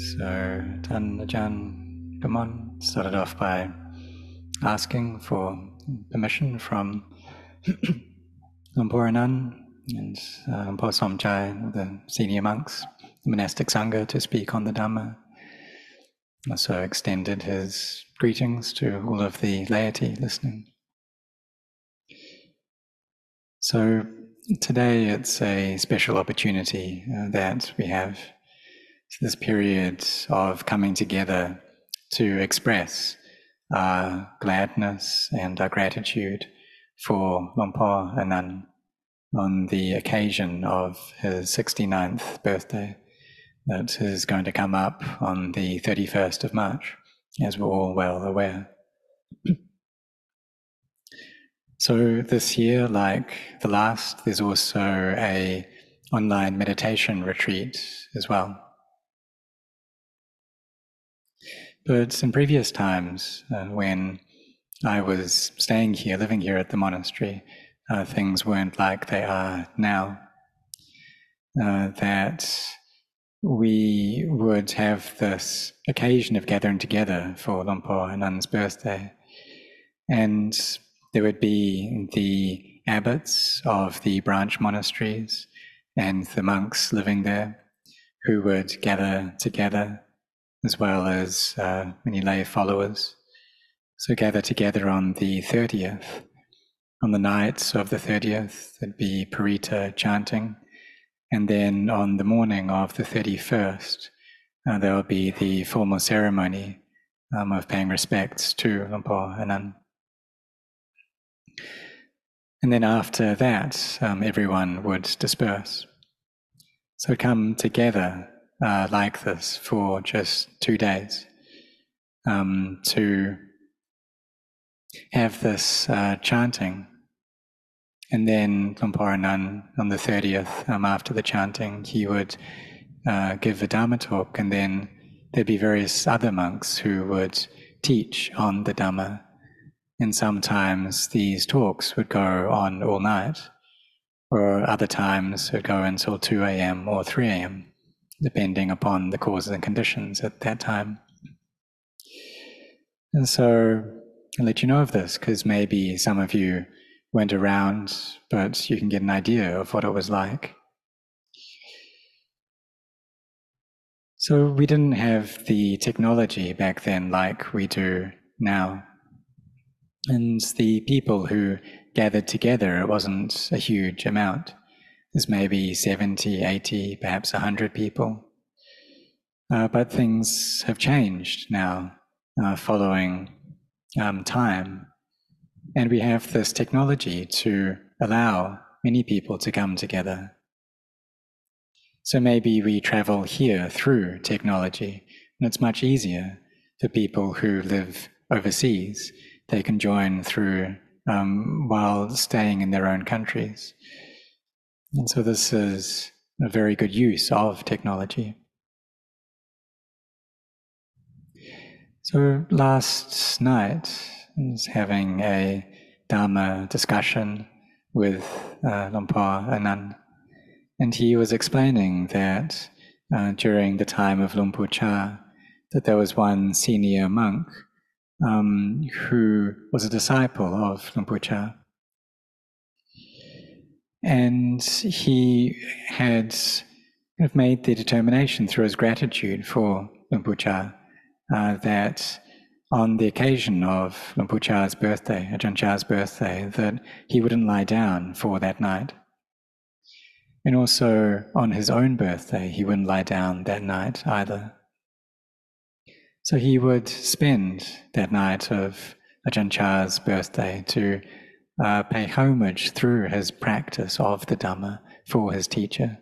So Tan Ajahn Gamon started off by asking for permission from Lumpur Anan and uh, Lumpur Somchai, the senior monks, the monastic sangha, to speak on the Dhamma. Also extended his greetings to all of the laity listening. So today it's a special opportunity uh, that we have this period of coming together to express our gladness and our gratitude for Lumpur Anan on the occasion of his 69th birthday that is going to come up on the 31st of March, as we're all well aware. So this year, like the last, there's also a online meditation retreat as well. But in previous times, uh, when I was staying here, living here at the monastery, uh, things weren't like they are now. Uh, that we would have this occasion of gathering together for Lumpur Anan's birthday. And there would be the abbots of the branch monasteries and the monks living there who would gather together, as well as uh, many lay followers. So gather together on the 30th. On the night of the 30th, there'd be Paritta chanting. And then on the morning of the 31st, uh, there will be the formal ceremony um, of paying respects to Lumpur Anan. And then after that, um, everyone would disperse. So come together uh, like this for just two days um, to have this uh, chanting. And then Lumpur Anan on the 30th, um, after the chanting, he would uh, give a Dharma talk, and then there'd be various other monks who would teach on the Dhamma and sometimes these talks would go on all night, or other times would go until 2 a.m. or 3 a.m., depending upon the causes and conditions at that time. And so I'll let you know of this because maybe some of you went around, but you can get an idea of what it was like. So we didn't have the technology back then like we do now. And the people who gathered together, it wasn't a huge amount. There's maybe 70, 80, perhaps 100 people. Uh, but things have changed now uh, following um, time. And we have this technology to allow many people to come together. So maybe we travel here through technology, and it's much easier for people who live overseas they can join through um, while staying in their own countries. And so this is a very good use of technology. So last night, I was having a Dharma discussion with uh, Lumpur Anan, and he was explaining that uh, during the time of Lumpur Chah, that there was one senior monk um, who was a disciple of Lumpur Chah. And he had kind of made the determination through his gratitude for Lumpur Chah uh, that on the occasion of Lumpur Chah's birthday, Ajahn Chah's birthday, that he wouldn't lie down for that night. And also on his own birthday, he wouldn't lie down that night either. So he would spend that night of Ajahn Chah's birthday to uh, pay homage through his practice of the Dhamma for his teacher.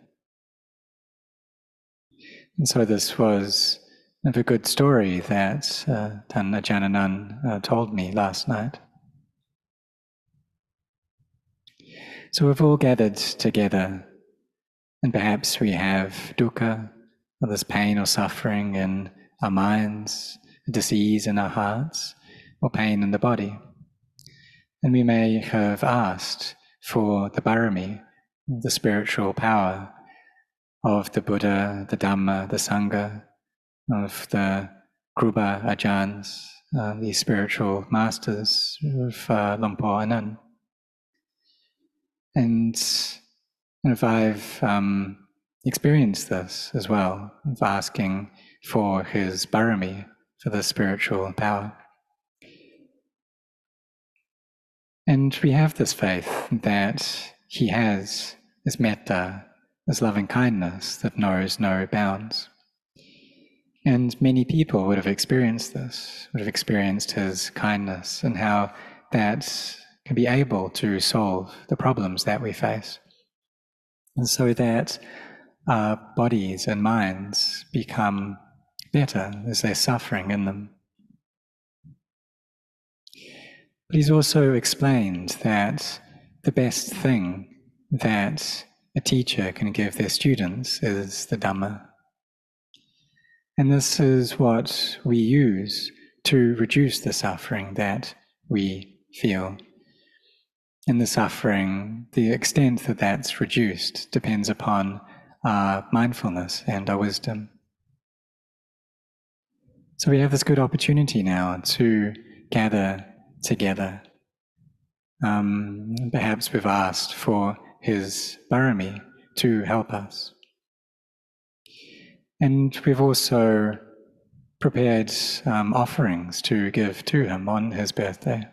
And so this was a good story that uh, Tan Ajahn uh, told me last night. So we've all gathered together, and perhaps we have dukkha, or this pain or suffering in our minds, disease in our hearts, or pain in the body. And we may have asked for the barami, the spiritual power of the Buddha, the Dhamma, the Sangha, of the Kruba Ajahns, uh, the spiritual masters of uh, Lumpur Anan. And if I've um, experienced this as well, of asking for his barami, for the spiritual power. And we have this faith that he has this metta, this loving kindness that knows no bounds. And many people would have experienced this, would have experienced his kindness and how that can be able to solve the problems that we face. And so that our bodies and minds become better as they're suffering in them. But he's also explained that the best thing that a teacher can give their students is the Dhamma. And this is what we use to reduce the suffering that we feel. And the suffering, the extent that that's reduced, depends upon our mindfulness and our wisdom. So we have this good opportunity now to gather together. Um, perhaps we've asked for his barami to help us. And we've also prepared um, offerings to give to him on his birthday.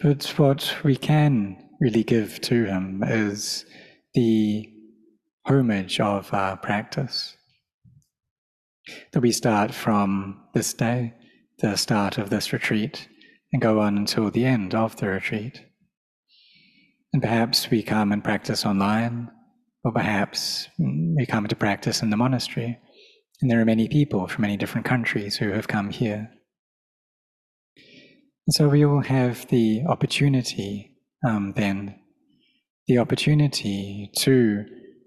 But what we can really give to him is the homage of our practice. That we start from this day, the start of this retreat, and go on until the end of the retreat. And perhaps we come and practice online, or perhaps we come to practice in the monastery. And there are many people from many different countries who have come here. And so we all have the opportunity um, then, the opportunity to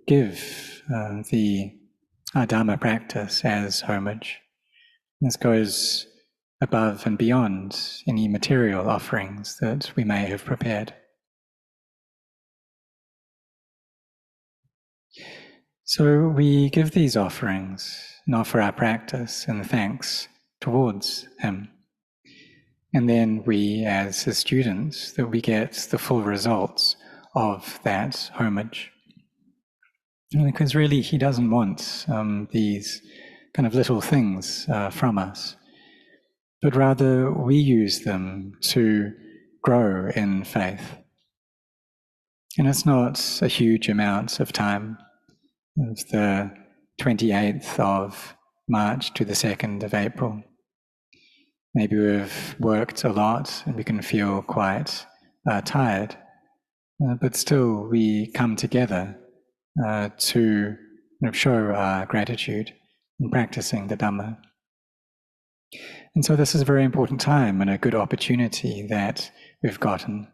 give uh, the Dharma practice as homage. This goes above and beyond any material offerings that we may have prepared. So we give these offerings and offer our practice and thanks towards Him. And then we, as His students, that we get the full results of that homage. Because really, He doesn't want um, these kind of little things uh, from us, but rather we use them to grow in faith. And it's not a huge amount of time it's the 28th of March to the 2nd of April. Maybe we've worked a lot and we can feel quite uh, tired, uh, but still we come together uh, to show our gratitude in practicing the Dhamma. And so this is a very important time and a good opportunity that we've gotten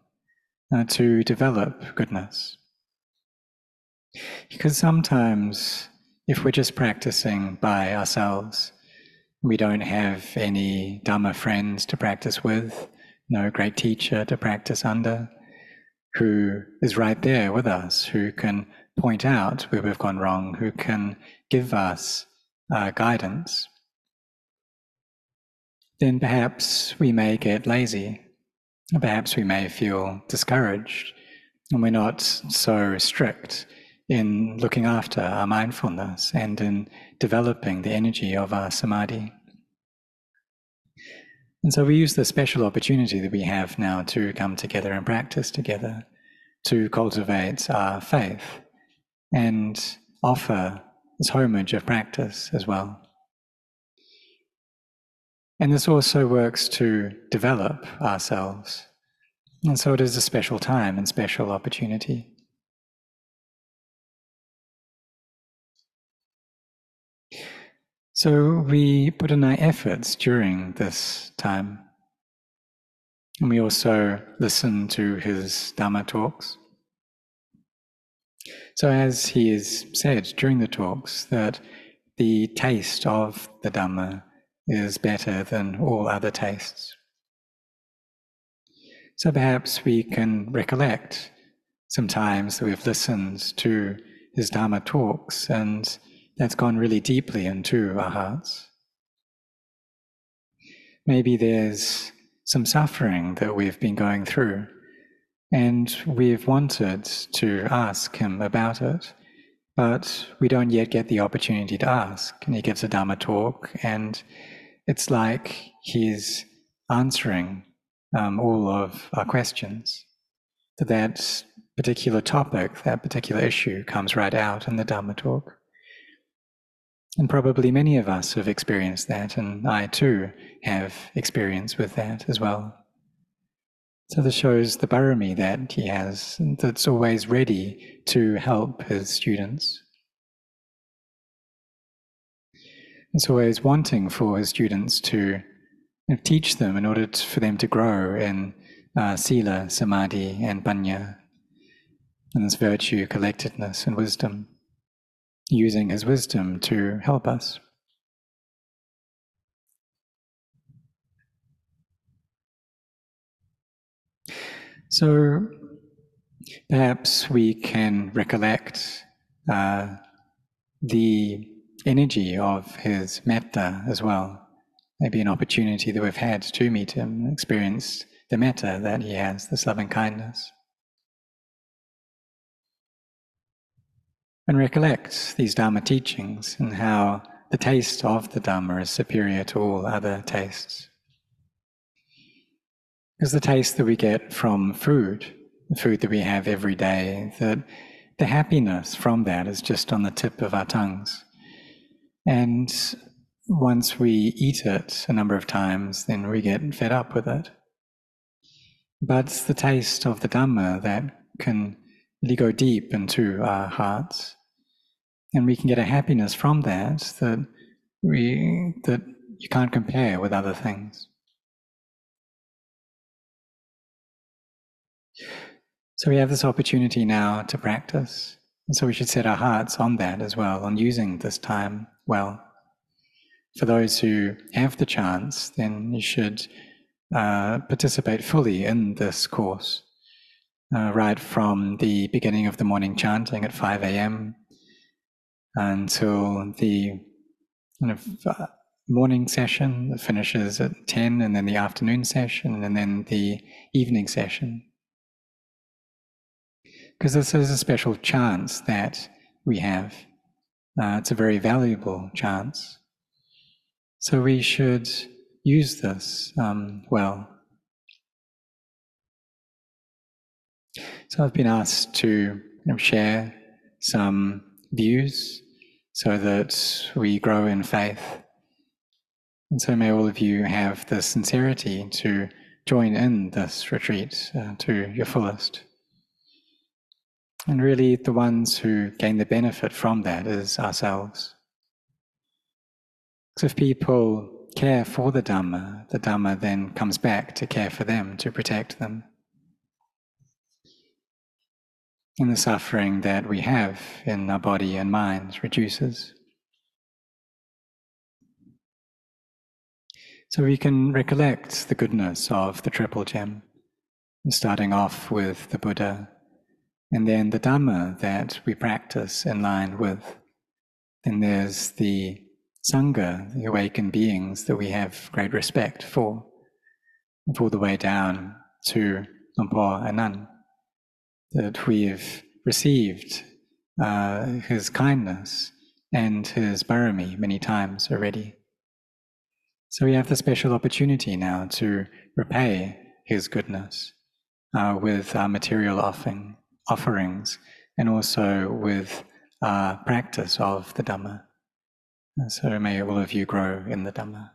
uh, to develop goodness. Because sometimes, if we're just practicing by ourselves, we don't have any Dhamma friends to practice with, no great teacher to practice under, who is right there with us, who can point out where we've gone wrong, who can give us uh, guidance, then perhaps we may get lazy. Perhaps we may feel discouraged and we're not so strict in looking after our mindfulness and in developing the energy of our samadhi. And so we use the special opportunity that we have now to come together and practice together to cultivate our faith and offer this homage of practice as well. And this also works to develop ourselves. And so it is a special time and special opportunity. So we put in our efforts during this time. And we also listen to his Dhamma talks. So, as he has said during the talks, that the taste of the Dhamma is better than all other tastes. So, perhaps we can recollect some times that we've listened to his Dharma talks, and that's gone really deeply into our hearts. Maybe there's some suffering that we've been going through, and we've wanted to ask him about it, but we don't yet get the opportunity to ask. And he gives a Dharma talk, and it's like he's answering um, all of our questions. That that particular topic, that particular issue comes right out in the Dharma talk. And probably many of us have experienced that, and I too have experience with that as well. So this shows the barami that he has, that's always ready to help his students. It's always wanting for his students to teach them in order to, for them to grow in uh, sila, samadhi, and panya, and this virtue, collectedness, and wisdom, using his wisdom to help us. So perhaps we can recollect uh, the energy of his metta as well. Maybe an opportunity that we've had to meet him, experience the metta that he has, this loving kindness. And recollect these Dharma teachings and how the taste of the Dharma is superior to all other tastes. Because the taste that we get from food, the food that we have every day, that the happiness from that is just on the tip of our tongues. And once we eat it a number of times, then we get fed up with it. But it's the taste of the Dhamma that can really go deep into our hearts. And we can get a happiness from that that we that you can't compare with other things. So we have this opportunity now to practice. And so we should set our hearts on that as well, on using this time well. For those who have the chance, then you should uh, participate fully in this course, uh, right from the beginning of the morning chanting at 5 a.m. until the kind of uh, morning session that finishes at 10, and then the afternoon session, and then the evening session because this is a special chance that we have. Uh, it's a very valuable chance. So we should use this um, well. So I've been asked to you know, share some views so that we grow in faith. And so may all of you have the sincerity to join in this retreat uh, to your fullest. And really, the ones who gain the benefit from that is ourselves. So if people care for the Dhamma, the Dhamma then comes back to care for them, to protect them. And the suffering that we have in our body and mind reduces. So we can recollect the goodness of the triple gem, starting off with the Buddha, and then the Dhamma that we practice in line with. Then there's the Sangha, the awakened beings that we have great respect for, all the way down to Lumpur Anan, that we've received uh, his kindness and his barami many times already. So we have the special opportunity now to repay his goodness uh, with our material offering offerings and also with uh, practice of the Dhamma. And so may all of you grow in the Dhamma.